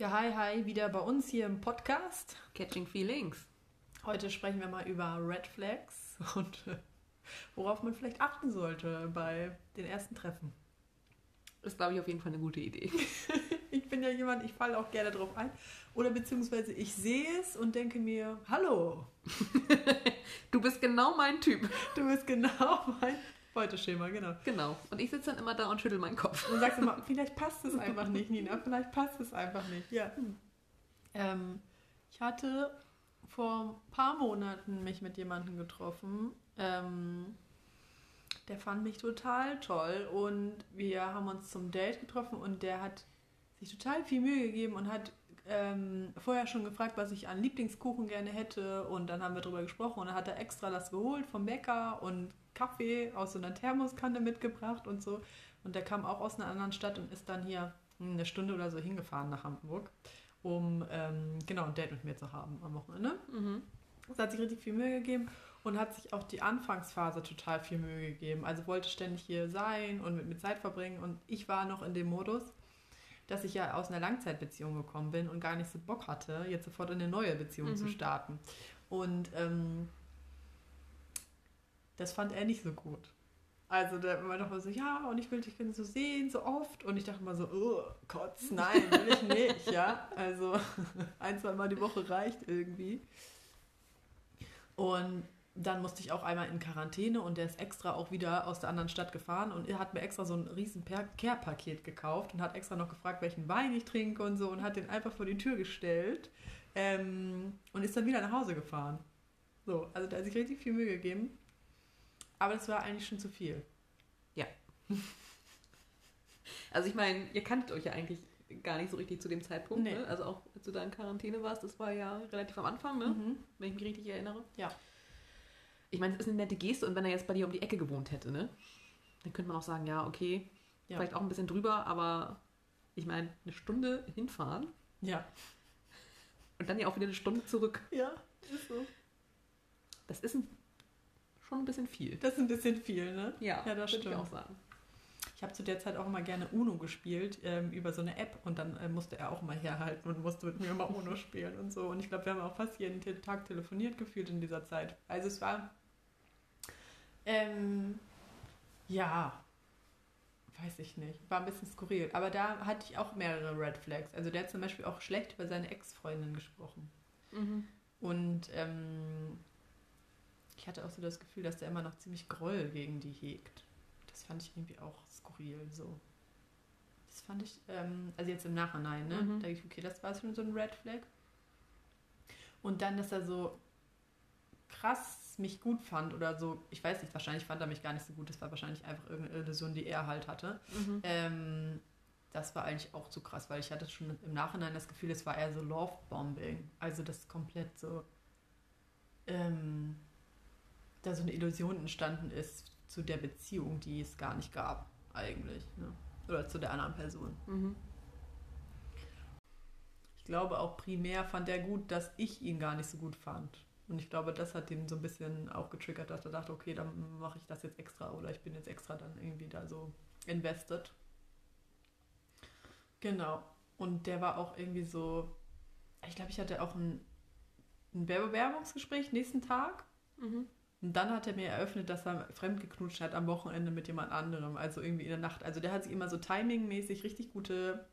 Ja, hi, hi, wieder bei uns hier im Podcast. Catching Feelings. Heute sprechen wir mal über Red Flags und äh, worauf man vielleicht achten sollte bei den ersten Treffen. Das ist, glaube ich, auf jeden Fall eine gute Idee. ich bin ja jemand, ich falle auch gerne drauf ein. Oder beziehungsweise ich sehe es und denke mir, hallo. du bist genau mein Typ. Du bist genau mein Beuteschema, genau. Genau. Und ich sitze dann immer da und schüttel meinen Kopf. Und sagst immer, vielleicht passt es einfach nicht, Nina. Vielleicht passt es einfach nicht. Ja. Ähm, ich hatte vor ein paar Monaten mich mit jemandem getroffen. Ähm, der fand mich total toll und wir haben uns zum Date getroffen und der hat sich total viel Mühe gegeben und hat ähm, vorher schon gefragt, was ich an Lieblingskuchen gerne hätte und dann haben wir darüber gesprochen und dann hat er extra das geholt vom Bäcker und Kaffee aus so einer Thermoskanne mitgebracht und so und der kam auch aus einer anderen Stadt und ist dann hier eine Stunde oder so hingefahren nach Hamburg, um ähm, genau ein Date mit mir zu haben am Wochenende. Mhm. Das hat sich richtig viel Mühe gegeben und hat sich auch die Anfangsphase total viel Mühe gegeben. Also wollte ständig hier sein und mit mir Zeit verbringen und ich war noch in dem Modus, dass ich ja aus einer Langzeitbeziehung gekommen bin und gar nicht so Bock hatte, jetzt sofort in eine neue Beziehung mhm. zu starten. Und ähm, das fand er nicht so gut. Also der war doch mal so, ja, und ich will dich so sehen, so oft. Und ich dachte mal so, oh, Kotz, nein, will ich nicht, ja. Also ein, zwei Mal die Woche reicht irgendwie. Und dann musste ich auch einmal in Quarantäne und der ist extra auch wieder aus der anderen Stadt gefahren und er hat mir extra so ein riesen Care-Paket gekauft und hat extra noch gefragt, welchen Wein ich trinke und so und hat den einfach vor die Tür gestellt ähm, und ist dann wieder nach Hause gefahren. So, also da hat sich richtig viel Mühe gegeben. Aber das war eigentlich schon zu viel. Ja. also ich meine, ihr kanntet euch ja eigentlich gar nicht so richtig zu dem Zeitpunkt. Nee. Ne? Also auch als du da in Quarantäne warst, das war ja relativ am Anfang, ne? Mhm. wenn ich mich richtig erinnere. Ja. Ich meine, es ist eine nette Geste und wenn er jetzt bei dir um die Ecke gewohnt hätte, ne? Dann könnte man auch sagen, ja, okay, ja. vielleicht auch ein bisschen drüber, aber ich meine, eine Stunde hinfahren. Ja. Und dann ja auch wieder eine Stunde zurück. Ja, ist so. Das ist ein, schon ein bisschen viel. Das ist ein bisschen viel, ne? Ja, ja das stimmt. ich auch sagen. Ich habe zu der Zeit auch immer gerne Uno gespielt ähm, über so eine App und dann äh, musste er auch mal herhalten und musste mit mir immer Uno spielen und so. Und ich glaube, wir haben auch fast jeden Tag telefoniert gefühlt in dieser Zeit. Also es war ähm, ja, weiß ich nicht. War ein bisschen skurril. Aber da hatte ich auch mehrere Red Flags. Also der hat zum Beispiel auch schlecht über seine Ex-Freundin gesprochen. Mhm. Und ähm, ich hatte auch so das Gefühl, dass der immer noch ziemlich Groll gegen die hegt. Das fand ich irgendwie auch skurril so. Das fand ich, ähm, also jetzt im Nachhinein, ne? Mhm. Da dachte ich, okay, das war schon so ein Red Flag. Und dann, dass er so krass mich gut fand oder so, ich weiß nicht, wahrscheinlich fand er mich gar nicht so gut, das war wahrscheinlich einfach irgendeine Illusion, die er halt hatte. Mhm. Ähm, das war eigentlich auch zu krass, weil ich hatte schon im Nachhinein das Gefühl, es war eher so Love-Bombing. Also das komplett so, ähm, da so eine Illusion entstanden ist zu der Beziehung, die es gar nicht gab, eigentlich. Ne? Oder zu der anderen Person. Mhm. Ich glaube auch primär fand er gut, dass ich ihn gar nicht so gut fand. Und ich glaube, das hat ihn so ein bisschen auch getriggert, dass er dachte, okay, dann mache ich das jetzt extra oder ich bin jetzt extra dann irgendwie da so invested. Genau. Und der war auch irgendwie so, ich glaube, ich hatte auch ein, ein Bewerbungsgespräch nächsten Tag. Mhm. Und dann hat er mir eröffnet, dass er fremdgeknutscht hat am Wochenende mit jemand anderem, also irgendwie in der Nacht. Also der hat sich immer so timingmäßig richtig gute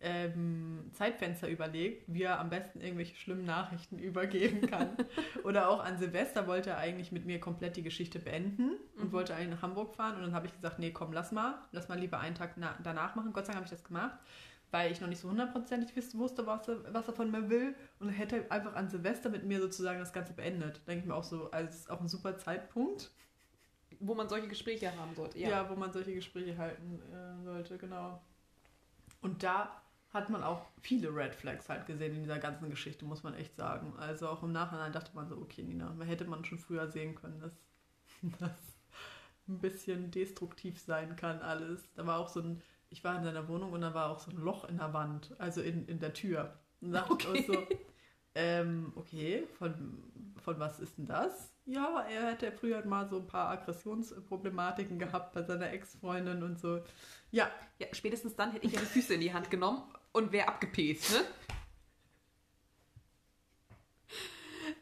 ähm, Zeitfenster überlegt, wie er am besten irgendwelche schlimmen Nachrichten übergeben kann. Oder auch an Silvester wollte er eigentlich mit mir komplett die Geschichte beenden und mhm. wollte eigentlich nach Hamburg fahren. Und dann habe ich gesagt, nee, komm, lass mal, lass mal lieber einen Tag danach machen. Gott sei Dank habe ich das gemacht, weil ich noch nicht so hundertprozentig wusste, was er, was er von mir will. Und hätte einfach an Silvester mit mir sozusagen das Ganze beendet. Denke ich mir auch so, also es ist auch ein super Zeitpunkt. Wo man solche Gespräche haben sollte. Ja, ja wo man solche Gespräche halten äh, sollte, genau. Und da hat man auch viele Red Flags halt gesehen in dieser ganzen Geschichte, muss man echt sagen. Also auch im Nachhinein dachte man so, okay, Nina, hätte man schon früher sehen können, dass das ein bisschen destruktiv sein kann alles. Da war auch so ein, ich war in seiner Wohnung und da war auch so ein Loch in der Wand, also in, in der Tür. Und dachte okay. so, ähm, okay, von, von was ist denn das? Ja, er hätte früher mal so ein paar Aggressionsproblematiken gehabt bei seiner Ex-Freundin und so. Ja. ja. Spätestens dann hätte ich ja die Füße in die Hand genommen und wäre abgepest, ne?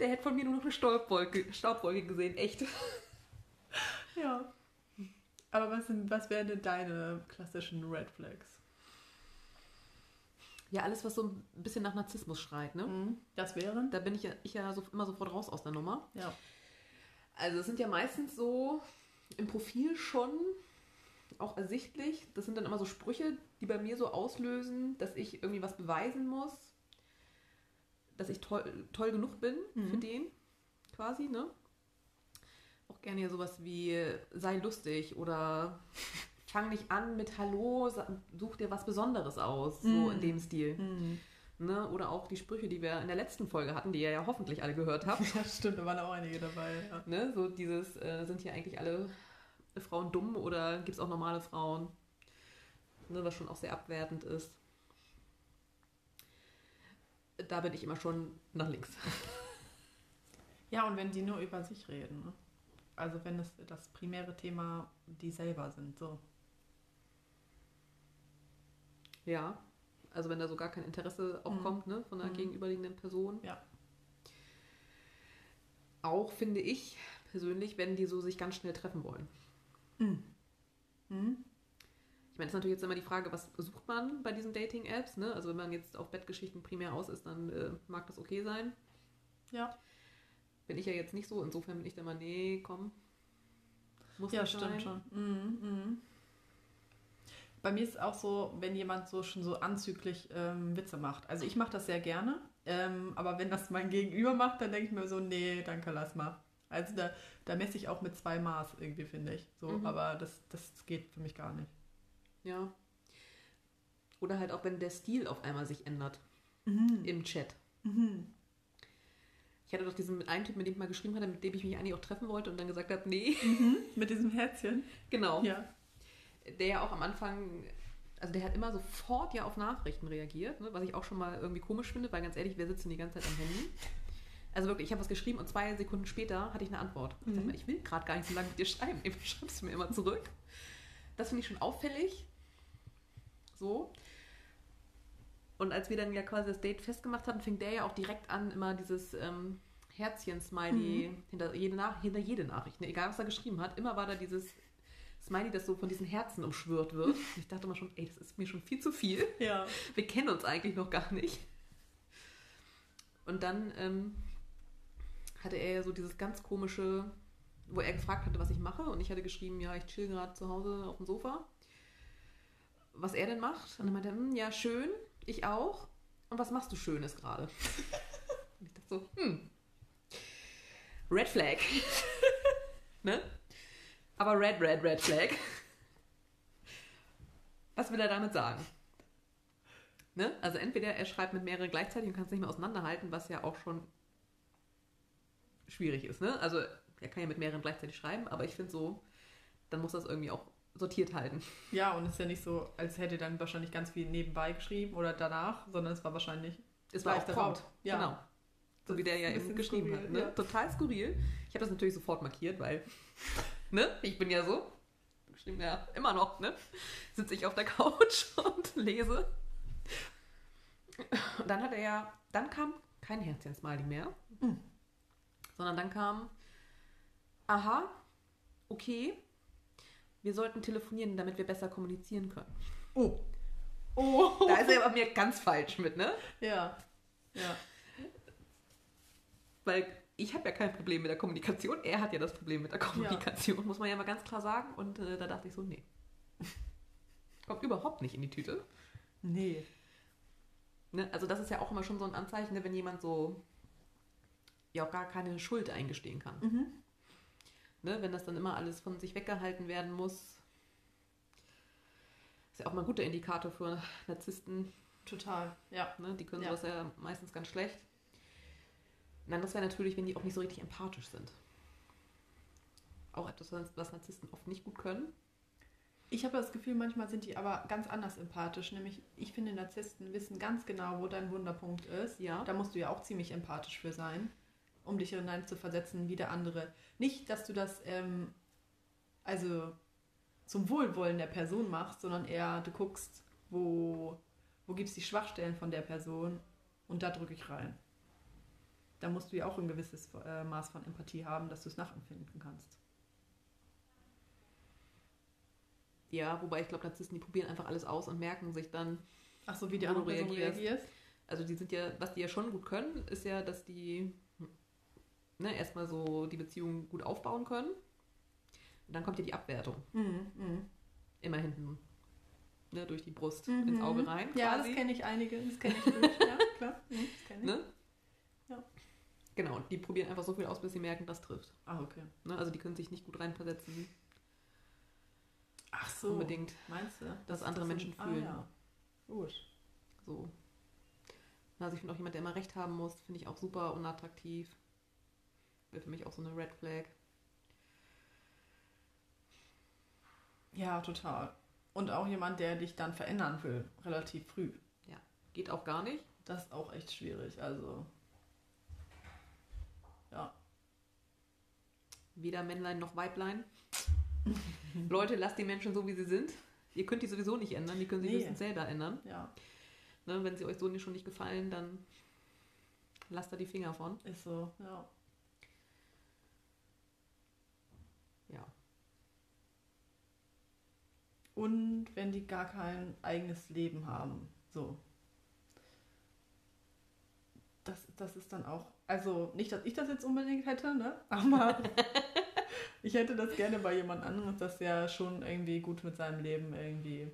Der hätte von mir nur noch eine Staubwolke, Staubwolke gesehen, echt. Ja. Aber was, sind, was wären denn deine klassischen Red Flags? Ja, alles, was so ein bisschen nach Narzissmus schreit, ne? Mhm. Das wären? Da bin ich ja, ich ja so, immer sofort raus aus der Nummer. Ja. Also es sind ja meistens so im Profil schon auch ersichtlich. Das sind dann immer so Sprüche, die bei mir so auslösen, dass ich irgendwie was beweisen muss, dass ich toll, toll genug bin Mhm. für den, quasi, ne? Auch gerne hier sowas wie sei lustig oder fang nicht an mit Hallo, such dir was Besonderes aus, so Mhm. in dem Stil. Mhm. Ne? Oder auch die Sprüche, die wir in der letzten Folge hatten, die ihr ja hoffentlich alle gehört habt. Ja, stimmt, da waren auch einige dabei. Ja. Ne? So dieses, äh, sind hier eigentlich alle Frauen dumm oder gibt es auch normale Frauen? Ne? Was schon auch sehr abwertend ist. Da bin ich immer schon nach links. ja, und wenn die nur über sich reden. Ne? Also wenn es das primäre Thema die selber sind. So. Ja. Also wenn da so gar kein Interesse auch Mhm. kommt, ne, von der Mhm. gegenüberliegenden Person. Ja. Auch finde ich persönlich, wenn die so sich ganz schnell treffen wollen. Mhm. Ich meine, das ist natürlich jetzt immer die Frage, was sucht man bei diesen Dating-Apps? Ne? Also wenn man jetzt auf Bettgeschichten primär aus ist, dann äh, mag das okay sein. Ja. Bin ich ja jetzt nicht so. Insofern bin ich dann mal, nee, komm. Muss Ja, stimmt sein. schon. Mhm, mhm. Bei mir ist es auch so, wenn jemand so schon so anzüglich ähm, Witze macht. Also ich mache das sehr gerne, ähm, aber wenn das mein Gegenüber macht, dann denke ich mir so, nee, danke, lass mal. Also da, da messe ich auch mit zwei Maß irgendwie, finde ich. So, Mhm. aber das, das geht für mich gar nicht. Ja. Oder halt auch, wenn der Stil auf einmal sich ändert Mhm. im Chat. Mhm. Ich hatte doch diesen einen Typ, mit dem ich mal geschrieben hatte, mit dem ich mich eigentlich auch treffen wollte und dann gesagt habe, nee, Mhm. Mit diesem Herzchen. genau. Ja. Der ja auch am Anfang, also der hat immer sofort ja auf Nachrichten reagiert, ne? was ich auch schon mal irgendwie komisch finde, weil ganz ehrlich, wer sitzt denn die ganze Zeit am Handy? Also wirklich, ich habe was geschrieben und zwei Sekunden später hatte ich eine Antwort. Ich, Mhm. mal, ich will gerade gar nicht so lange mit dir schreiben, eben schreibst du mir immer zurück. Das finde ich schon auffällig. So. Und als wir dann ja quasi das Date festgemacht hatten, fing der ja auch direkt an, immer dieses ähm, Herzchen-Smiley hinter, jede Nach hinter jede Nachricht, ne? egal was er geschrieben hat, immer war da dieses Smiley, das so von diesen Herzen umschwirrt wird. Und ich dachte immer schon, ey, das ist mir schon viel zu viel. Ja. Wir kennen uns eigentlich noch gar nicht. Und dann ähm, hatte er ja so dieses ganz komische, wo er gefragt hatte, was ich mache. Und ich hatte geschrieben, ja, ich chill gerade zu Hause auf dem Sofa. Was er denn macht. Und dann meinte er, "Hm, ja, schön, ich auch. Und was machst du Schönes gerade? Und ich dachte so, hm. Red Flag. ne? Aber Red, Red, Red Flag. Was will er damit sagen? Ne? Also entweder er schreibt mit mehreren gleichzeitig und kann es nicht mehr auseinanderhalten, was ja auch schon schwierig ist. Ne? Also er kann ja mit mehreren gleichzeitig schreiben, aber ich finde so, dann muss das irgendwie auch sortiert halten. Ja, und es ist ja nicht so, als hätte er dann wahrscheinlich ganz viel nebenbei geschrieben oder danach, sondern es war wahrscheinlich Es war auch prompt. Ja. Genau. So wie der ja eben geschrieben skurril, hat. Ne? ja. Total skurril. Ich habe das natürlich sofort markiert, weil ne? ich bin ja so. Geschrieben ja immer noch, ne? Sitze ich auf der Couch und lese. Und dann hat er ja, dann kam kein Herzchen-Smiley mehr, Mhm. sondern dann kam, aha, okay, wir sollten telefonieren, damit wir besser kommunizieren können. Oh. Oh. Da ist er bei mir ganz falsch mit, ne? Ja. Ja. Weil ich habe ja kein Problem mit der Kommunikation, er hat ja das Problem mit der Kommunikation, muss man ja mal ganz klar sagen. Und äh, da dachte ich so, nee. Kommt überhaupt nicht in die Tüte. Nee. Ne? Also das ist ja auch immer schon so ein Anzeichen, ne, wenn jemand so ja auch gar keine Schuld eingestehen kann. Mhm. Ne? Wenn das dann immer alles von sich weggehalten werden muss. Ist ja auch mal ein guter Indikator für Narzissten. Total. Ja. Ne? Die können Ja. sowas ja meistens ganz schlecht. Ein anderes wäre natürlich, wenn die auch nicht so richtig empathisch sind. Auch etwas, was Narzissten oft nicht gut können. Ich habe das Gefühl, manchmal sind die aber ganz anders empathisch. Nämlich, ich finde, Narzissten wissen ganz genau, wo dein Wunderpunkt ist. Ja. Da musst du ja auch ziemlich empathisch für sein, um dich hinein zu versetzen, wie der andere. Nicht, dass du das ähm, also zum Wohlwollen der Person machst, sondern eher du guckst, wo, wo gibt es die Schwachstellen von der Person und da drücke ich rein. Da musst du ja auch ein gewisses äh, Maß von Empathie haben, dass du es nachempfinden kannst. Ja, wobei ich glaube, Narzissten, die probieren einfach alles aus und merken sich dann, Ach so, wie die andere Person reagierst. also die sind ja, was die ja schon gut können, ist ja, dass die ne, erstmal so die Beziehung gut aufbauen können. Und dann kommt ja die Abwertung. Mhm, mhm. Immer hinten. Ne, durch die Brust Mhm. ins Auge rein. Ja, quasi. das kenne ich einige, das kenne ich gut. ja, klar. Mhm, das kenn ich. Ne? Ja. Genau, die probieren einfach so viel aus, bis sie merken, das trifft. Ah, okay. Ne? Also die können sich nicht gut reinversetzen, Ach so. unbedingt. Meinst du? dass andere Menschen ah, fühlen. ja. Gut. So. Also ich finde auch jemand, der immer recht haben muss, finde ich auch super unattraktiv. Wäre für mich auch so eine Red Flag. Ja, total. Und auch jemand, der dich dann verändern will, relativ früh. Geht auch gar nicht. Das ist auch echt schwierig. Also, Weder Männlein noch Weiblein. Leute, lasst die Menschen so, wie sie sind. Ihr könnt die sowieso nicht ändern, die können sie Nee. höchstens selber ändern. Ja, Ne, wenn sie euch so nicht, schon nicht gefallen, dann lasst da die Finger von. ist so, ja. Ja. Und wenn die gar kein eigenes Leben haben. So. Das, das ist dann auch. Also nicht, dass ich das jetzt unbedingt hätte, ne? Aber ich hätte das gerne bei jemand anderem, dass der schon irgendwie gut mit seinem Leben irgendwie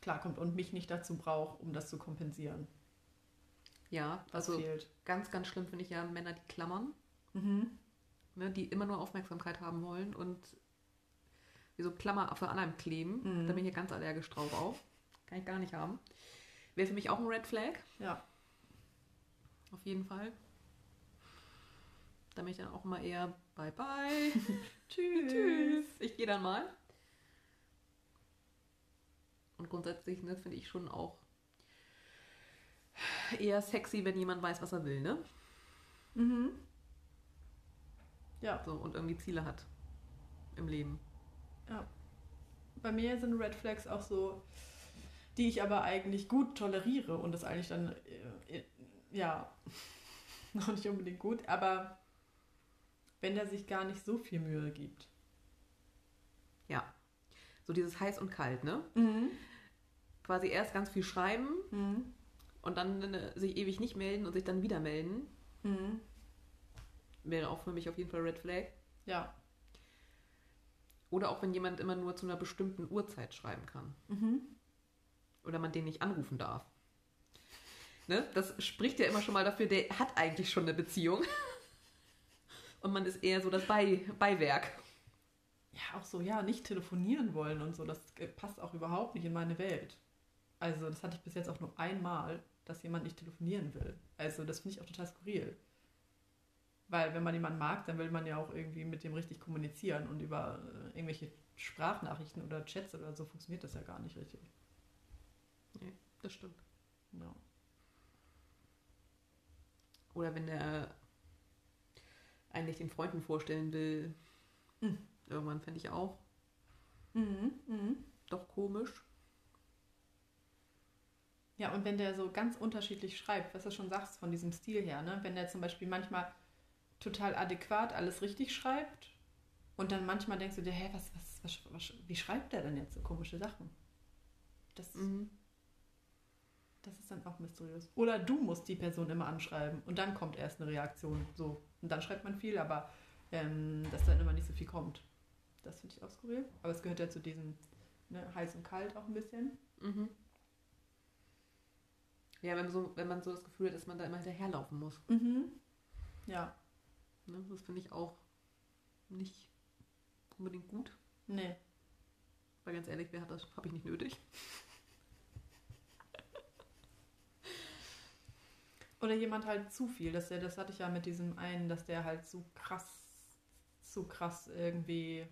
klarkommt und mich nicht dazu braucht, um das zu kompensieren. Ja, Was also fehlt. ganz, ganz schlimm finde ich ja Männer, die klammern, Mhm. ne, die immer nur Aufmerksamkeit haben wollen und wie so Klammeraffe an einem kleben. Mhm. Da bin ich ja ganz allergisch drauf auch. Kann ich gar nicht haben. Wäre für mich auch ein Red Flag. Ja. Auf jeden Fall. Da bin ich dann auch immer eher bye bye. Tschüss. Tschüss. Ich gehe dann mal. Und grundsätzlich ne, finde ich schon auch eher sexy, wenn jemand weiß, was er will, ne? Mhm. Ja. So, und irgendwie Ziele hat im Leben. Bei mir sind Red Flags auch so, die ich aber eigentlich gut toleriere und das eigentlich dann, äh, ja, noch nicht unbedingt gut, aber wenn der sich gar nicht so viel Mühe gibt. Ja. So dieses heiß und kalt, ne? Mhm. Quasi erst ganz viel schreiben Mhm. und dann äh, sich ewig nicht melden und sich dann wieder melden. Mhm. Wäre auch für mich auf jeden Fall Red Flag. Ja. Oder auch wenn jemand immer nur zu einer bestimmten Uhrzeit schreiben kann. Mhm. Oder man den nicht anrufen darf. Ne? Das spricht ja immer schon mal dafür, der hat eigentlich schon eine Beziehung. Und man ist eher so das Bei Beiwerk. Ja, auch so, ja, nicht telefonieren wollen und so, das äh, passt auch überhaupt nicht in meine Welt. Also, das hatte ich bis jetzt auch nur einmal, dass jemand nicht telefonieren will. Also, das finde ich auch total skurril. Weil, wenn man jemanden mag, dann will man ja auch irgendwie mit dem richtig kommunizieren und über äh, irgendwelche Sprachnachrichten oder Chats oder so funktioniert das ja gar nicht richtig. Nee, das stimmt. Ja. Oder wenn der eigentlich den Freunden vorstellen will. Mhm. Irgendwann fände ich auch Mhm, mhm. doch komisch. Ja, und wenn der so ganz unterschiedlich schreibt, was du schon sagst, von diesem Stil her, ne? wenn der zum Beispiel manchmal total adäquat alles richtig schreibt und dann manchmal denkst du dir, hä, was, was, was, was, wie schreibt der denn jetzt so komische Sachen? Das, Mhm. Das ist dann auch mysteriös. Oder du musst die Person immer anschreiben und dann kommt erst eine Reaktion. So. Und dann schreibt man viel, aber ähm, dass dann immer nicht so viel kommt. Das finde ich auch skurril. Aber es gehört ja zu diesem ne, heiß und kalt auch ein bisschen. Mhm. Ja, wenn man, so, wenn man so das Gefühl hat, dass man da immer hinterherlaufen muss. Mhm. Ja, Ne? Das finde ich auch nicht unbedingt gut. nee. Weil ganz ehrlich, wer hat das? Habe ich nicht nötig. Oder jemand halt zu viel. Dass der, das hatte ich ja mit diesem einen, dass der halt so krass, zu krass irgendwie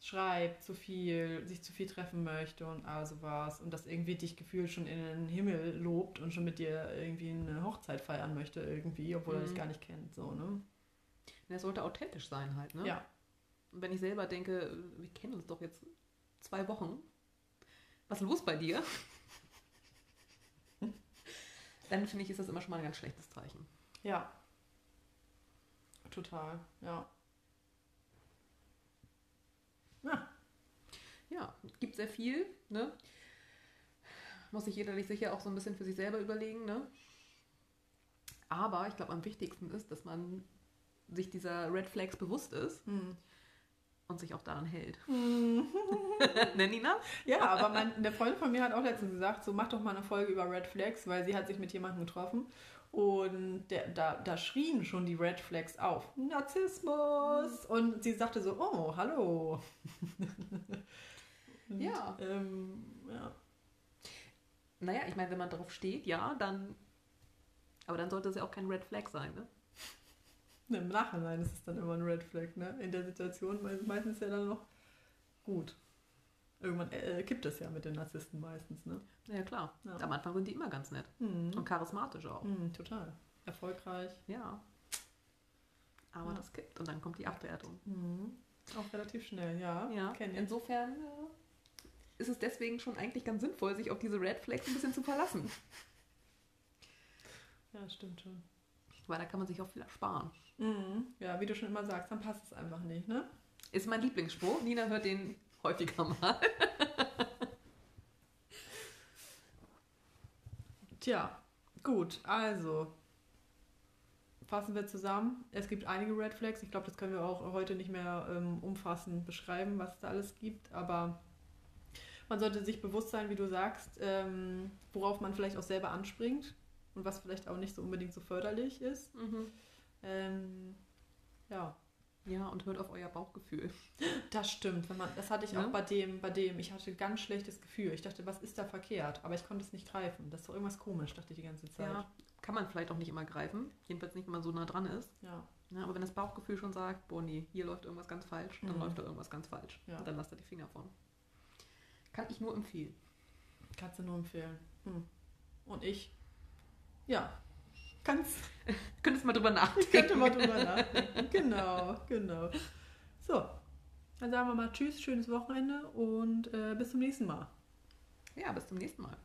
schreibt, zu viel, sich zu viel treffen möchte und all sowas. Und das irgendwie dich gefühlt schon in den Himmel lobt und schon mit dir irgendwie eine Hochzeit feiern möchte irgendwie, obwohl er dich Mhm. gar nicht kennt. So, ne? Der sollte authentisch sein halt, ne? Ja. Und wenn ich selber denke, wir kennen uns doch jetzt zwei Wochen. Was ist los bei dir? Dann finde ich, ist das immer schon mal ein ganz schlechtes Zeichen. Ja. Total, ja. Ja. Ja, gibt sehr viel, ne? Muss sich jeder sich sicher auch so ein bisschen für sich selber überlegen, ne? Aber ich glaube, am wichtigsten ist, dass man sich dieser Red Flags bewusst ist Hm. Und sich auch daran hält. Hm. ne, Nina? Ja, aber mein, der Freund von mir hat auch letztens gesagt, so mach doch mal eine Folge über Red Flags, weil sie hat sich mit jemandem getroffen und der, da, da schrien schon die Red Flags auf. Narzissmus! Und sie sagte so, oh, hallo. Und, Ja. Ähm, ja. Naja, ich meine, wenn man darauf steht, ja, dann. Aber dann sollte es ja auch kein Red Flag sein, ne? Im Nachhinein ist es dann immer ein Red Flag, ne? In der Situation me- meistens ja dann noch gut. Irgendwann äh, kippt es ja mit den Narzissten meistens, ne? Ja, klar. Ja. Am Anfang sind die immer ganz nett. Mhm. Und charismatisch auch. Mhm, total. Erfolgreich. Ja. Aber Ja. das kippt und dann kommt die Abwertung. Mhm. Auch relativ schnell, ja. Ja, insofern äh, ist es deswegen schon eigentlich ganz sinnvoll, sich auf diese Red Flags ein bisschen zu verlassen. Ja, stimmt schon. Weil da kann man sich auch viel ersparen. Mhm. Ja, wie du schon immer sagst, dann passt es einfach nicht, ne? Ist mein Lieblingsspruch. Nina hört den häufiger mal. Tja, gut, also fassen wir zusammen. Es gibt einige Red Flags. Ich glaube, das können wir auch heute nicht mehr ähm, umfassend beschreiben, was es da alles gibt. Aber man sollte sich bewusst sein, wie du sagst, ähm, worauf man vielleicht auch selber anspringt und was vielleicht auch nicht so unbedingt so förderlich ist. Ähm, ja, Ja, und hört auf euer Bauchgefühl. das stimmt. Wenn man, das hatte ich Ja. auch bei dem, bei dem. Ich hatte ein ganz schlechtes Gefühl. Ich dachte, was ist da verkehrt? Aber ich konnte es nicht greifen. Das ist doch irgendwas komisch, dachte ich die ganze Zeit. Ja, kann man vielleicht auch nicht immer greifen. Jedenfalls nicht, wenn man so nah dran ist. ja. Ja, aber wenn das Bauchgefühl schon sagt, boah, nee, hier läuft irgendwas ganz falsch, dann Mhm. läuft da irgendwas ganz falsch. Ja. Und dann lasst da die Finger von. Kann ich nur empfehlen. Kannst du nur empfehlen. Hm. Und ich? Ja. Kannst, Könntest mal drüber nachdenken. könnte mal drüber nachdenken. Genau, genau. So, dann sagen wir mal Tschüss, schönes Wochenende und äh, bis zum nächsten Mal. Ja, bis zum nächsten Mal.